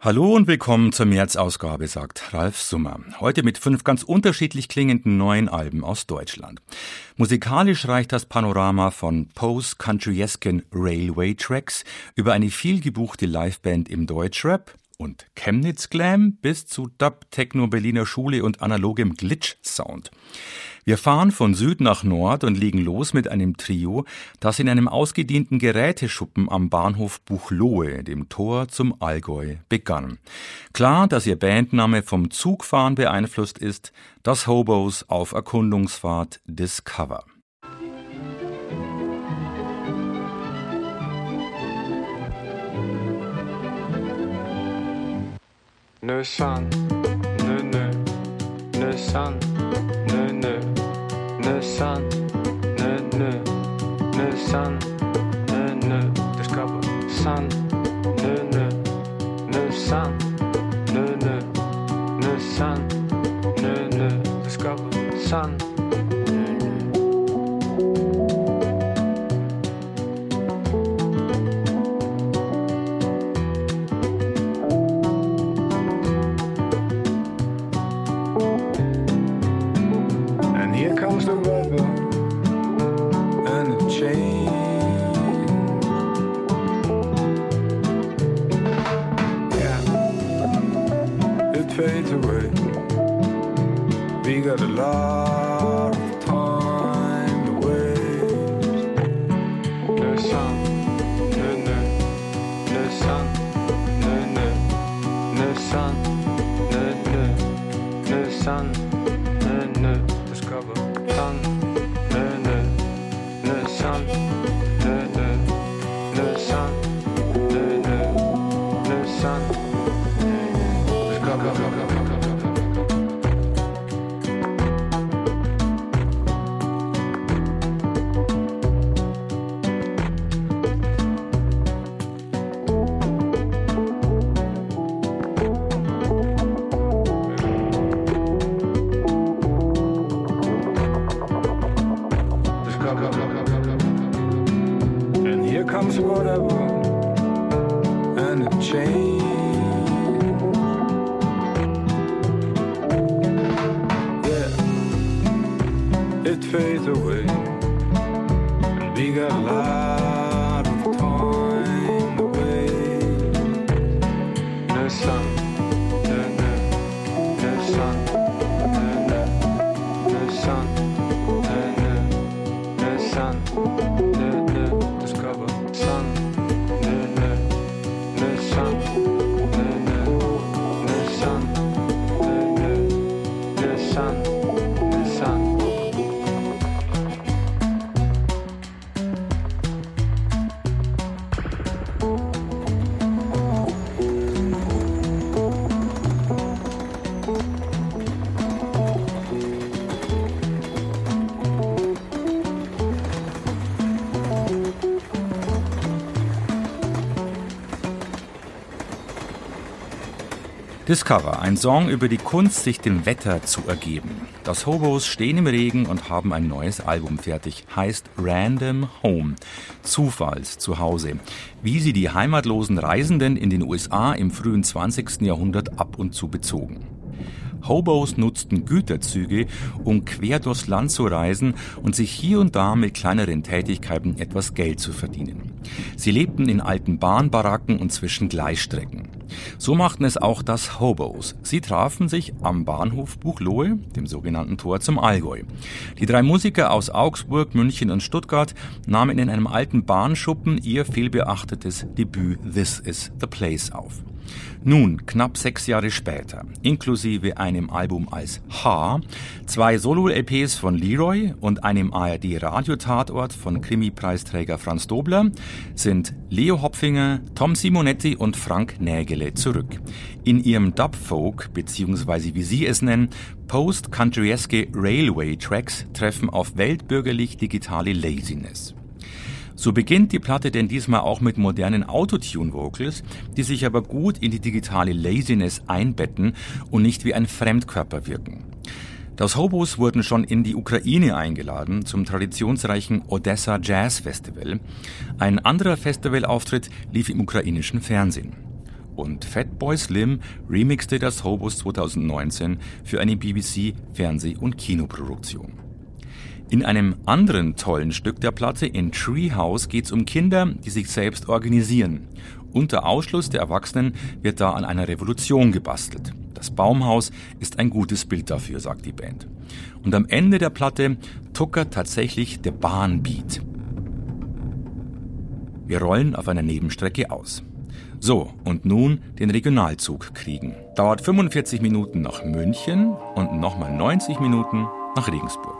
Hallo und willkommen zur März-Ausgabe, sagt Ralf Summer. Heute mit fünf ganz unterschiedlich klingenden neuen Alben aus Deutschland. Musikalisch reicht das Panorama von Post-Countryesken Railway Tracks über eine vielgebuchte Liveband im Deutschrap und Chemnitz Glam bis zu Dub, Techno, Berliner Schule und analogem Glitch-Sound. Wir fahren von Süd nach Nord und legen los mit einem Trio, das in einem ausgedienten Geräteschuppen am Bahnhof Buchloe, dem Tor zum Allgäu, begann. Klar, dass ihr Bandname vom Zugfahren beeinflusst ist, das Hobos auf Erkundungsfahrt Discover. Ne san, ne ne, ne san. the sun, ne ne, ne. Sun, ne ne, discover. Sun, ne ne, ne sun, ne ne, ne sun, ne ne, discover. Sun. the sun. Discover, ein Song über die Kunst, sich dem Wetter zu ergeben. Das Hobos stehen im Regen und haben ein neues Album fertig, heißt Random Home, Zufalls Zuhause, wie sie die heimatlosen Reisenden in den USA im frühen 20. Jahrhundert ab und zu bezogen. Hobos nutzten Güterzüge, um quer durchs Land zu reisen und sich hier und da mit kleineren Tätigkeiten etwas Geld zu verdienen. Sie lebten in alten Bahnbaracken und zwischen Gleisstrecken. So machten es auch das Hobos. Sie trafen sich am Bahnhof Buchloe, dem sogenannten Tor zum Allgäu. Die drei Musiker aus Augsburg, München und Stuttgart nahmen in einem alten Bahnschuppen ihr vielbeachtetes Debüt This is the Place auf. Nun, knapp sechs Jahre später, inklusive einem Album als H, zwei Solo-LPs von Leroy und einem ARD-Radiotatort von Krimi-Preisträger Franz Dobler, sind Leo Hopfinger, Tom Simonetti und Frank Nägele zurück. In ihrem Dub-Folk, beziehungsweise wie sie es nennen, Post-Countryeske Railway Tracks treffen auf weltbürgerlich digitale Laziness. So beginnt die Platte denn diesmal auch mit modernen Autotune-Vocals, die sich aber gut in die digitale Laziness einbetten und nicht wie ein Fremdkörper wirken. Das Hobos wurden schon in die Ukraine eingeladen zum traditionsreichen Odessa Jazz Festival. Ein anderer Festivalauftritt lief im ukrainischen Fernsehen. und Fatboy Slim remixte das Hobos 2019 für eine BBC Fernseh- und Kinoproduktion. In einem anderen tollen Stück der Platte, in Treehouse, geht es um Kinder, die sich selbst organisieren. Unter Ausschluss der Erwachsenen wird da an einer Revolution gebastelt. Das Baumhaus ist ein gutes Bild dafür, sagt die Band. Und am Ende der Platte tuckert tatsächlich der Bahnbeat. Wir rollen auf einer Nebenstrecke aus. So, und nun den Regionalzug kriegen. Dauert 45 Minuten nach München und nochmal 90 Minuten nach Regensburg.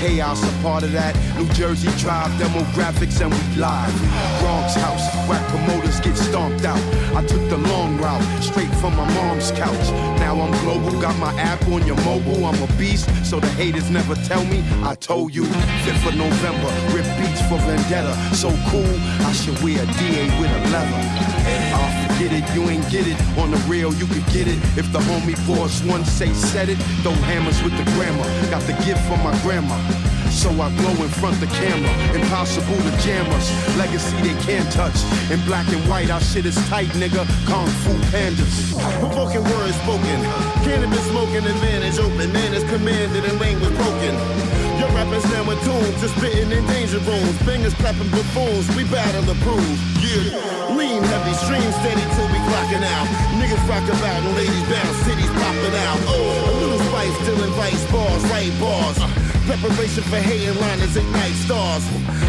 Chaos a part of that. New Jersey drive demographics and we live. Bronx house, whack promoters get stomped out. I took the long route, straight from my mom's couch. Now I'm global, got my app on your mobile. I'm a beast, so the haters never tell me. I told you, 5th of November, rip beats for Vendetta. So cool, I should wear a DA with a leather. I forget it, you ain't get it. On the real, you could get it. If the homie boss one say said it, throw hammers with the grammar. Got the gift from my grandma. So I glow in front the camera. Impossible to jam us. Legacy they can't touch. In black and white, our shit is tight, nigga. Kung Fu pandas. Provoking words spoken. Cannabis smoking, advantage open. Man is commanded and language broken. Rappers now in tune, just spitting in danger rooms. Bangers clapping buffoons, we battle the prove. Yeah. Lean heavy, stream steady till we clocking out. Niggas rock about and ladies bounce, cities popping out. Oh, a little spice still invites bars, right bars. Preparation for hating liners, ignite stars.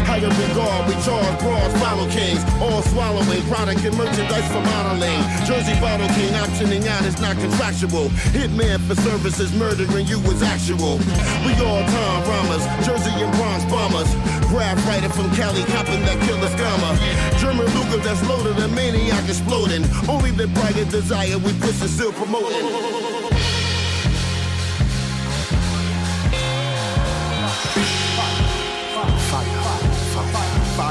Higher regard, we charge bras, follow kings. All swallowing product and merchandise for modeling. Jersey bottle king, optioning out is not contractual. Hitman for services, murdering you was actual. We all time rhymers, Jersey and Bronx bombers. Grab fighter from Cali, copping that killer scammer. German Luger that's loaded, a maniac exploding. Only the brighter desire we push and still promoting.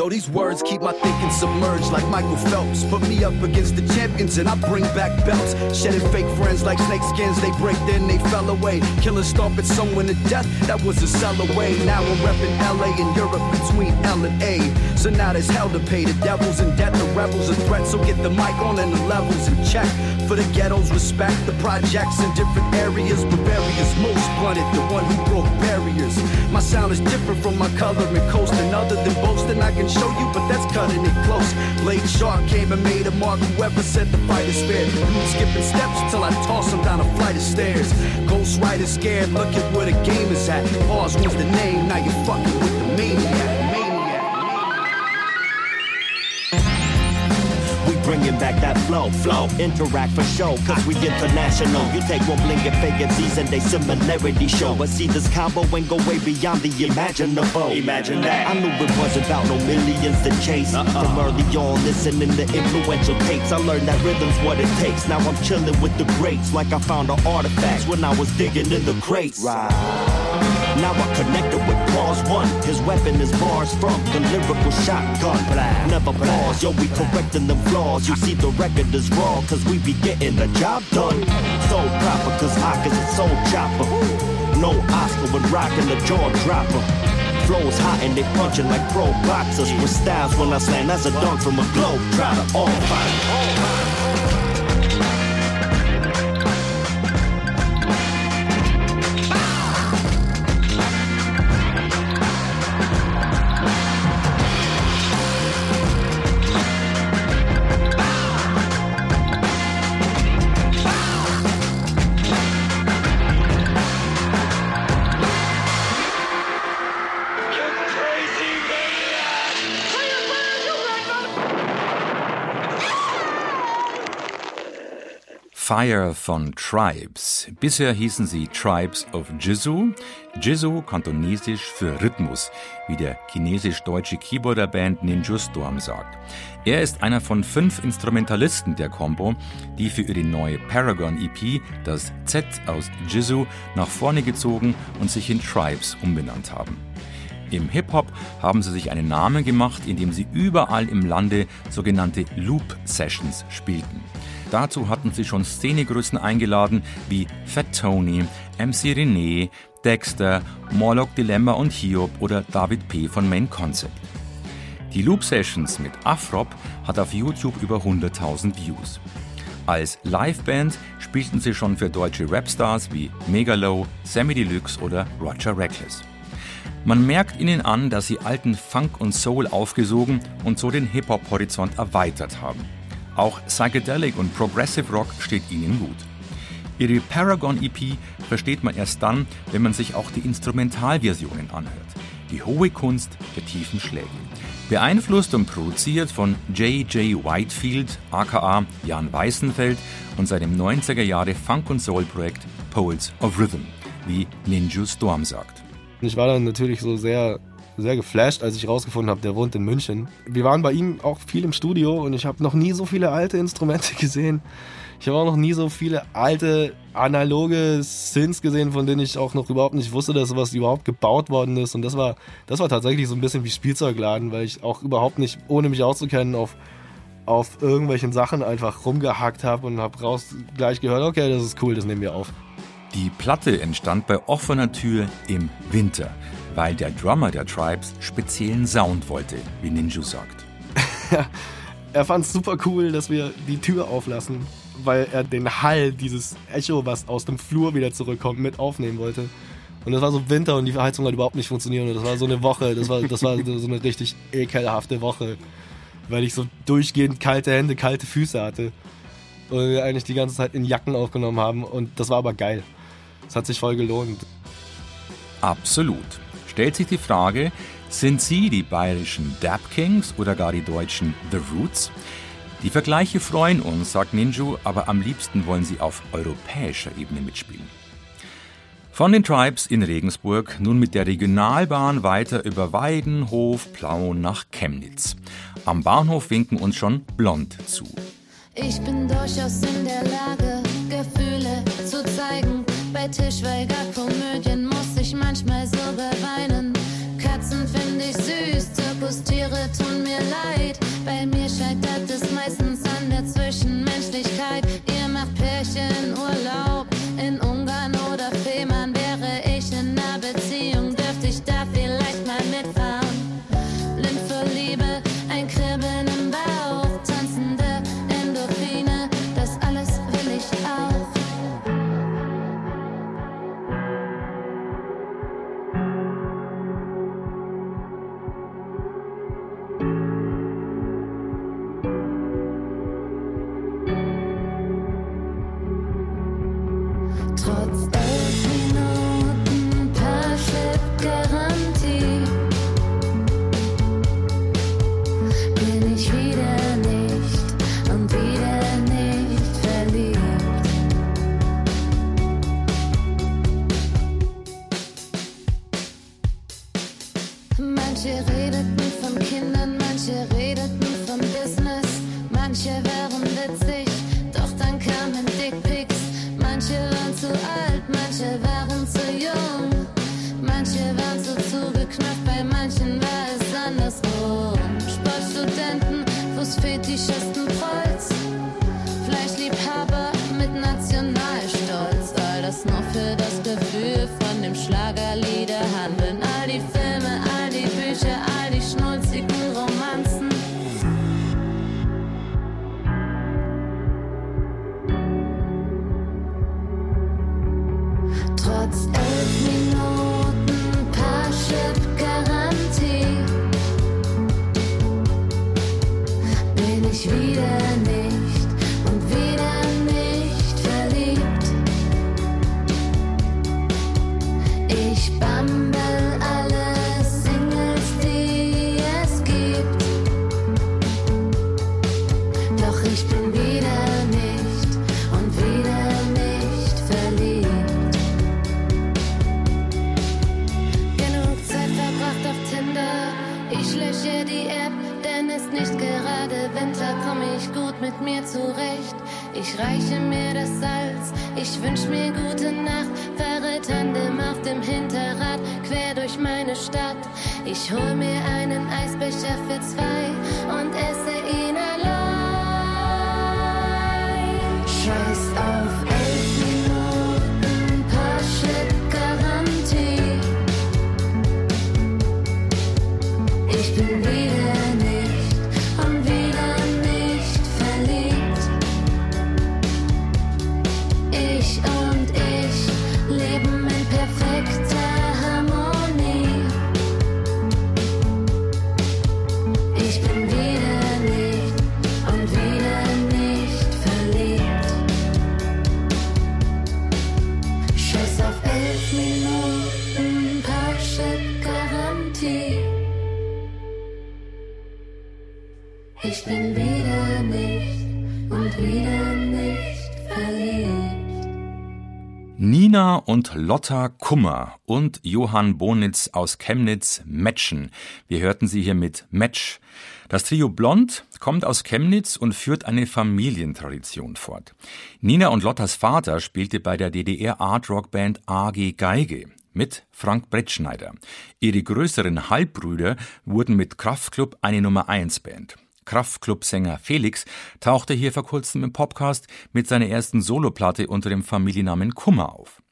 Yo, these words keep my thinking submerged like Michael Phelps. Put me up against the champions and I bring back belts. Shedding fake friends like snake skins, they break then they fell away. Killers stomping someone to death, that was a cell away. Now I'm repping LA and Europe between L and A. So now there's hell to pay. The devil's in debt, the rebels a threat. So get the mic on and the levels in check. For the ghettos, respect the projects in different areas. Bavaria's most blunted, the one who broke barriers. My sound is different from my color and coast, and other than boasting, I can show you, but that's cutting it close. Blade Shark came and made a mark. Whoever said the fight is fair. Skipping steps till I toss him down a flight of stairs. Ghost Rider scared, look at where the game is at. Pause was the name, now you're fucking with the maniac. Bringing back that flow, flow, interact for show, cause we international. You take one blink and fake Z's and they similarity show. But see, this combo ain't go way beyond the imaginable. Imagine that. I knew it wasn't about no millions to chase. Uh-uh. From early on, listening to influential tapes, I learned that rhythm's what it takes. Now I'm chilling with the greats, like I found the artifacts when I was digging in the crates. Right. Now I connected with clause one. His weapon is bars from the lyrical shotgun. Never pause, yo, we correcting the flaws. You see, the record is raw, cause we be getting the job done. So proper, cause Hawk is a soul chopper. No Oscar when rocking the jaw dropper. Flows hot and they punching like pro boxers. With styles when I slam, that's a dunk from a globe trotter. All fire. Fire von Tribes. Bisher hießen sie Tribes of Jizu. Jizu kantonesisch für Rhythmus, wie der chinesisch-deutsche Keyboarderband Ninja Storm sagt. Er ist einer von fünf Instrumentalisten der Combo, die für ihre neue Paragon EP das Z aus Jizu nach vorne gezogen und sich in Tribes umbenannt haben. Im Hip-Hop haben sie sich einen Namen gemacht, indem sie überall im Lande sogenannte Loop Sessions spielten. Dazu hatten sie schon Szenegrößen eingeladen wie Fat Tony, MC René, Dexter, Morlock Dilemma und Hiob oder David P. von Main Concept. Die Loop Sessions mit Afrop hat auf YouTube über 100.000 Views. Als Liveband spielten sie schon für deutsche Rapstars wie Megalow, Sammy Deluxe oder Roger Reckless. Man merkt ihnen an, dass sie alten Funk und Soul aufgesogen und so den Hip-Hop-Horizont erweitert haben. Auch Psychedelic und Progressive Rock steht ihnen gut. Ihre Paragon EP versteht man erst dann, wenn man sich auch die Instrumentalversionen anhört. Die hohe Kunst der tiefen Schläge. Beeinflusst und produziert von J.J. Whitefield, aka Jan Weißenfeld und seinem 90er Jahre Funk- und Soul-Projekt Poles of Rhythm, wie Ninja Storm sagt. Ich war dann natürlich so sehr sehr geflasht, als ich rausgefunden habe, der wohnt in München. Wir waren bei ihm auch viel im Studio und ich habe noch nie so viele alte Instrumente gesehen. Ich habe auch noch nie so viele alte analoge Synths gesehen, von denen ich auch noch überhaupt nicht wusste, dass sowas überhaupt gebaut worden ist. Und das war, das war tatsächlich so ein bisschen wie Spielzeugladen, weil ich auch überhaupt nicht, ohne mich auszukennen, auf, auf irgendwelchen Sachen einfach rumgehackt habe und habe raus gleich gehört, okay, das ist cool, das nehmen wir auf. Die Platte entstand bei offener Tür im Winter weil der Drummer der Tribes speziellen Sound wollte, wie Ninju sagt. er fand es super cool, dass wir die Tür auflassen, weil er den Hall, dieses Echo, was aus dem Flur wieder zurückkommt, mit aufnehmen wollte. Und das war so Winter und die Verheizung hat überhaupt nicht funktioniert. Und das war so eine Woche, das war, das war so eine richtig ekelhafte Woche, weil ich so durchgehend kalte Hände, kalte Füße hatte. Und wir eigentlich die ganze Zeit in Jacken aufgenommen haben. Und das war aber geil. Es hat sich voll gelohnt. Absolut stellt sich die Frage, sind sie die bayerischen Dap Kings oder gar die deutschen The Roots? Die Vergleiche freuen uns, sagt Ninju, aber am liebsten wollen sie auf europäischer Ebene mitspielen. Von den Tribes in Regensburg nun mit der Regionalbahn weiter über Weiden, Hof, Plauen nach Chemnitz. Am Bahnhof winken uns schon Blond zu. Ich bin durchaus in der Lage, Gefühle. Bei Tischweiger-Komödien muss ich manchmal sogar weinen. Katzen finde ich süß, Zirkustiere tun mir leid. Bei mir scheitert es meistens an der Zwischenmenschlichkeit. Ihr macht Pärchen Urlaub in Ungarn Trotz elf Minuten Parship-Garantie Trotz Ich hol mir einen Eisbecher für zwei Und Lotta Kummer und Johann Bonitz aus Chemnitz matchen. Wir hörten sie hier mit Match. Das Trio Blond kommt aus Chemnitz und führt eine Familientradition fort. Nina und Lottas Vater spielte bei der DDR Art Rock Band AG Geige mit Frank Brettschneider. Ihre größeren Halbbrüder wurden mit Kraftklub eine Nummer 1 Band. Kraftklub-Sänger Felix tauchte hier vor kurzem im Podcast mit seiner ersten Soloplatte unter dem Familiennamen Kummer auf.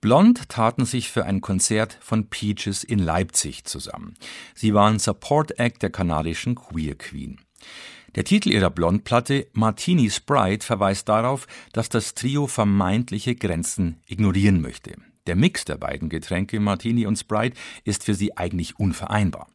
Blond taten sich für ein Konzert von Peaches in Leipzig zusammen. Sie waren Support Act der kanadischen Queer Queen. Der Titel ihrer Blond-Platte Martini Sprite verweist darauf, dass das Trio vermeintliche Grenzen ignorieren möchte. Der Mix der beiden Getränke Martini und Sprite ist für sie eigentlich unvereinbar.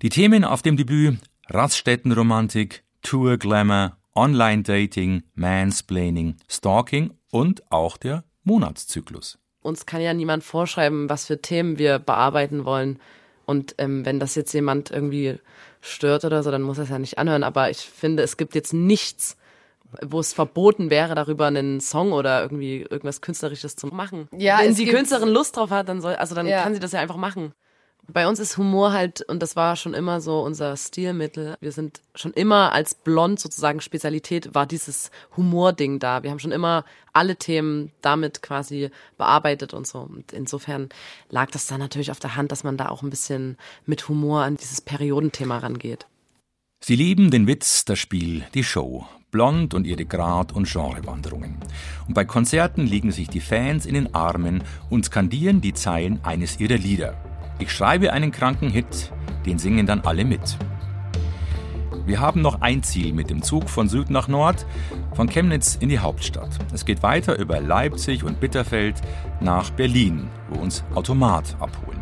Die Themen auf dem Debüt Raststättenromantik, Tour Glamour, Online-Dating, Mansplaining, Stalking und auch der Monatszyklus. Uns kann ja niemand vorschreiben, was für Themen wir bearbeiten wollen. Und ähm, wenn das jetzt jemand irgendwie stört oder so, dann muss er es ja nicht anhören. Aber ich finde, es gibt jetzt nichts, wo es verboten wäre, darüber einen Song oder irgendwie irgendwas Künstlerisches zu machen. Ja, wenn die Künstlerin Lust drauf hat, dann soll, also dann Ja. kann sie das ja einfach machen. Bei uns ist Humor halt, und das war schon immer so unser Stilmittel. Wir sind schon immer als blond sozusagen Spezialität war dieses Humording da. Wir haben schon immer alle Themen damit quasi bearbeitet und so. Und insofern lag das dann natürlich auf der Hand, dass man da auch ein bisschen mit Humor an dieses Periodenthema rangeht. Sie lieben den Witz, das Spiel, die Show. Blond und ihre Grad- und Genrewanderungen. Und bei Konzerten liegen sich die Fans in den Armen und skandieren die Zeilen eines ihrer Lieder. Ich schreibe einen kranken Hit, den singen dann alle mit. Wir haben noch ein Ziel mit dem Zug von Süd nach Nord, von Chemnitz in die Hauptstadt. Es geht weiter über Leipzig und Bitterfeld nach Berlin, wo uns Automat abholen.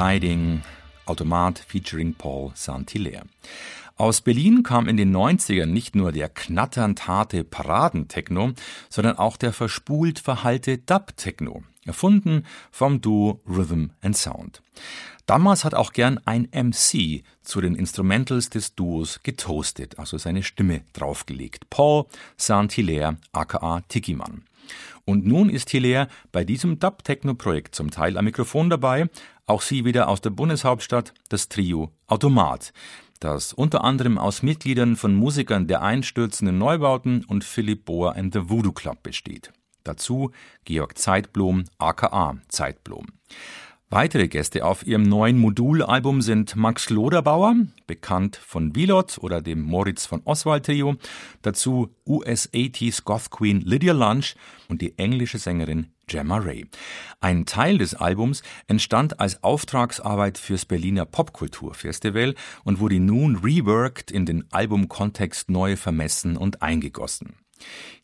Riding Automat featuring Paul Saint-Hilaire. Aus Berlin kam in den 90ern nicht nur der knatternd harte Paradentechno, sondern auch der verspult verhalte Dub-Techno, erfunden vom Duo Rhythm and Sound. Damals hat auch gern ein MC zu den Instrumentals des Duos getoastet, also seine Stimme draufgelegt. Paul Saint-Hilaire, aka Tikiman. Und nun ist Hilaire bei diesem Dub-Techno-Projekt zum Teil am Mikrofon dabei, auch sie wieder aus der Bundeshauptstadt, das Trio Automat das unter anderem aus Mitgliedern von Musikern der einstürzenden Neubauten und Philipp Bohr and the Voodoo Club besteht. Dazu Georg Zeitblom, aka Zeitblom. Weitere Gäste auf ihrem neuen Modulalbum sind Max Loderbauer, bekannt von Bilot oder dem Moritz von Oswald Trio, dazu US-80s Goth Queen Lydia Lunch und die englische Sängerin Gemma Ray. Ein Teil des Albums entstand als Auftragsarbeit fürs Berliner Popkulturfestival und wurde nun reworked in den Albumkontext neu vermessen und eingegossen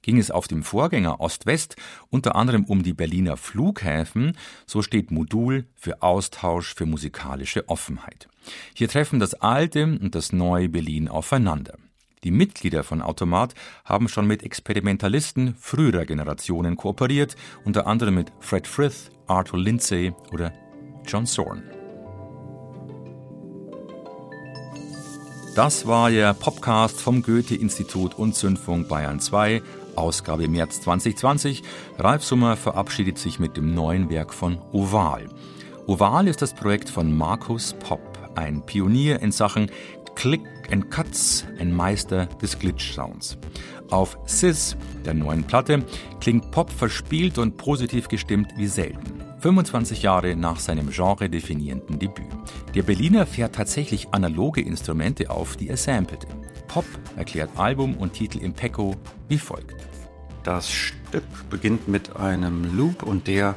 ging es auf dem Vorgänger Ost-West unter anderem um die Berliner Flughäfen, so steht Modul für Austausch für musikalische Offenheit. Hier treffen das alte und das neue Berlin aufeinander. Die Mitglieder von Automat haben schon mit Experimentalisten früherer Generationen kooperiert, unter anderem mit Fred Frith, Arthur Lindsay oder John Zorn. Das war der Podcast vom Goethe-Institut und Zündfunk Bayern 2, Ausgabe März 2020. Ralf Summer verabschiedet sich mit dem neuen Werk von Oval. Oval ist das Projekt von Markus Popp, ein Pionier in Sachen Click and Cuts, ein Meister des Glitch-Sounds. Auf Sis, der neuen Platte, klingt Pop verspielt und positiv gestimmt wie selten. 25 Jahre nach seinem genre-definierenden Debüt. Der Berliner fährt tatsächlich analoge Instrumente auf, die er sampelte. Pop erklärt Album und Titel im Pecco wie folgt. Das Stück beginnt mit einem Loop und der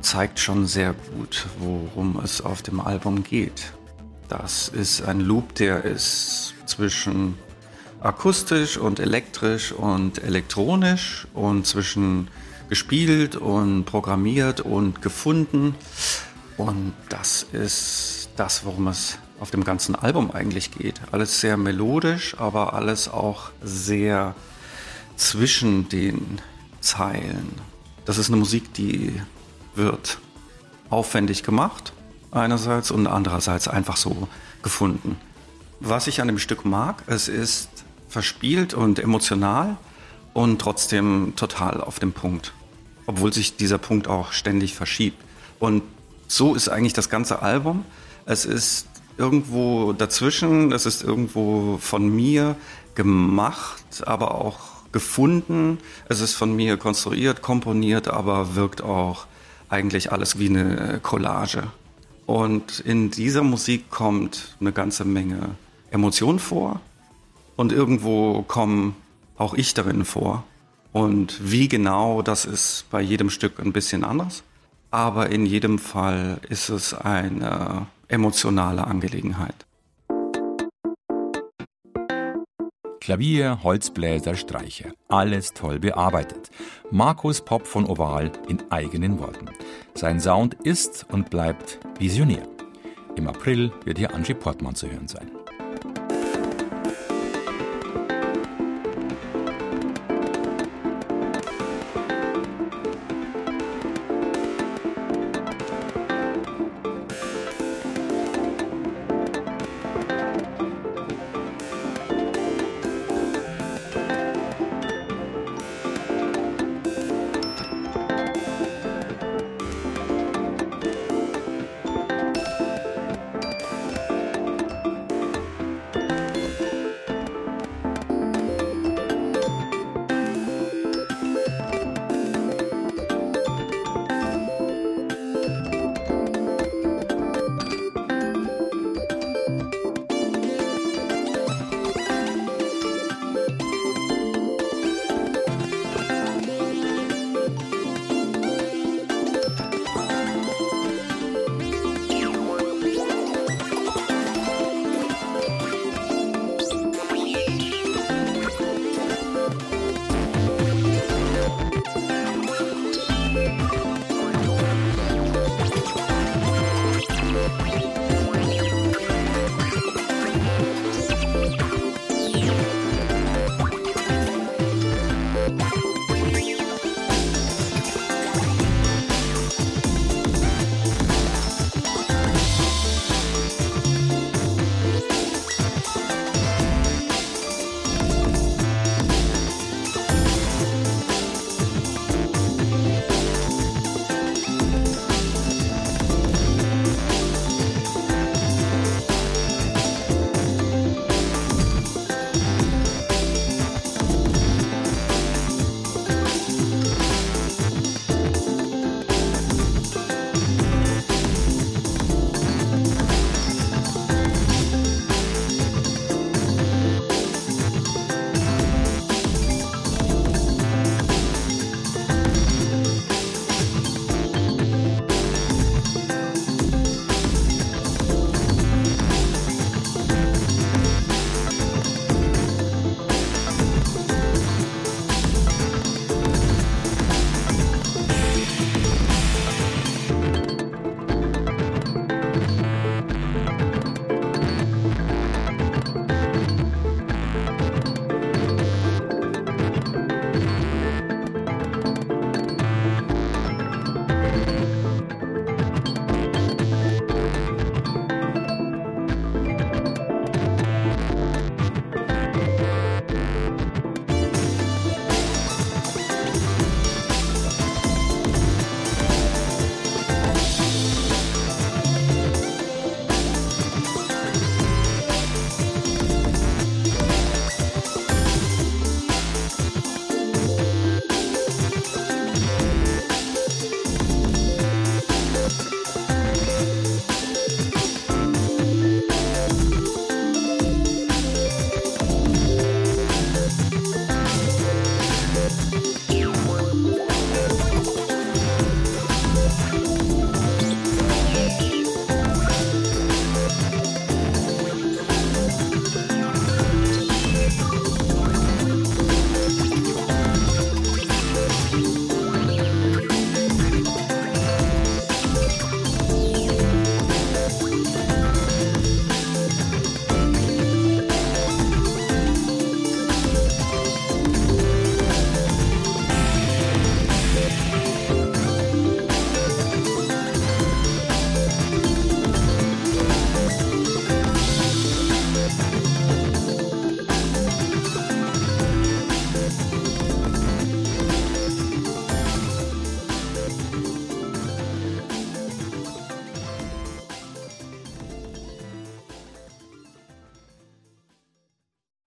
zeigt schon sehr gut, worum es auf dem Album geht. Das ist ein Loop, der ist zwischen akustisch und elektrisch und elektronisch und zwischen gespielt und programmiert und gefunden. Und das ist das, worum es auf dem ganzen Album eigentlich geht. Alles sehr melodisch, aber alles auch sehr zwischen den Zeilen. Das ist eine Musik, die wird aufwendig gemacht, einerseits und andererseits einfach so gefunden. Was ich an dem Stück mag, es ist verspielt und emotional und trotzdem total auf dem Punkt. Obwohl sich dieser Punkt auch ständig verschiebt. Und so ist eigentlich das ganze Album. Es ist irgendwo dazwischen, es ist irgendwo von mir gemacht, aber auch gefunden. Es ist von mir konstruiert, komponiert, aber wirkt auch eigentlich alles wie eine Collage. Und in dieser Musik kommt eine ganze Menge Emotion vor und irgendwo kommen auch ich darin vor. Und wie genau, das ist bei jedem Stück ein bisschen anders. Aber in jedem Fall ist es eine emotionale Angelegenheit. Klavier, Holzbläser, Streicher. Alles toll bearbeitet. Markus Popp von Oval in eigenen Worten. Sein Sound ist und bleibt visionär. Im April wird hier Angie Portmann zu hören sein.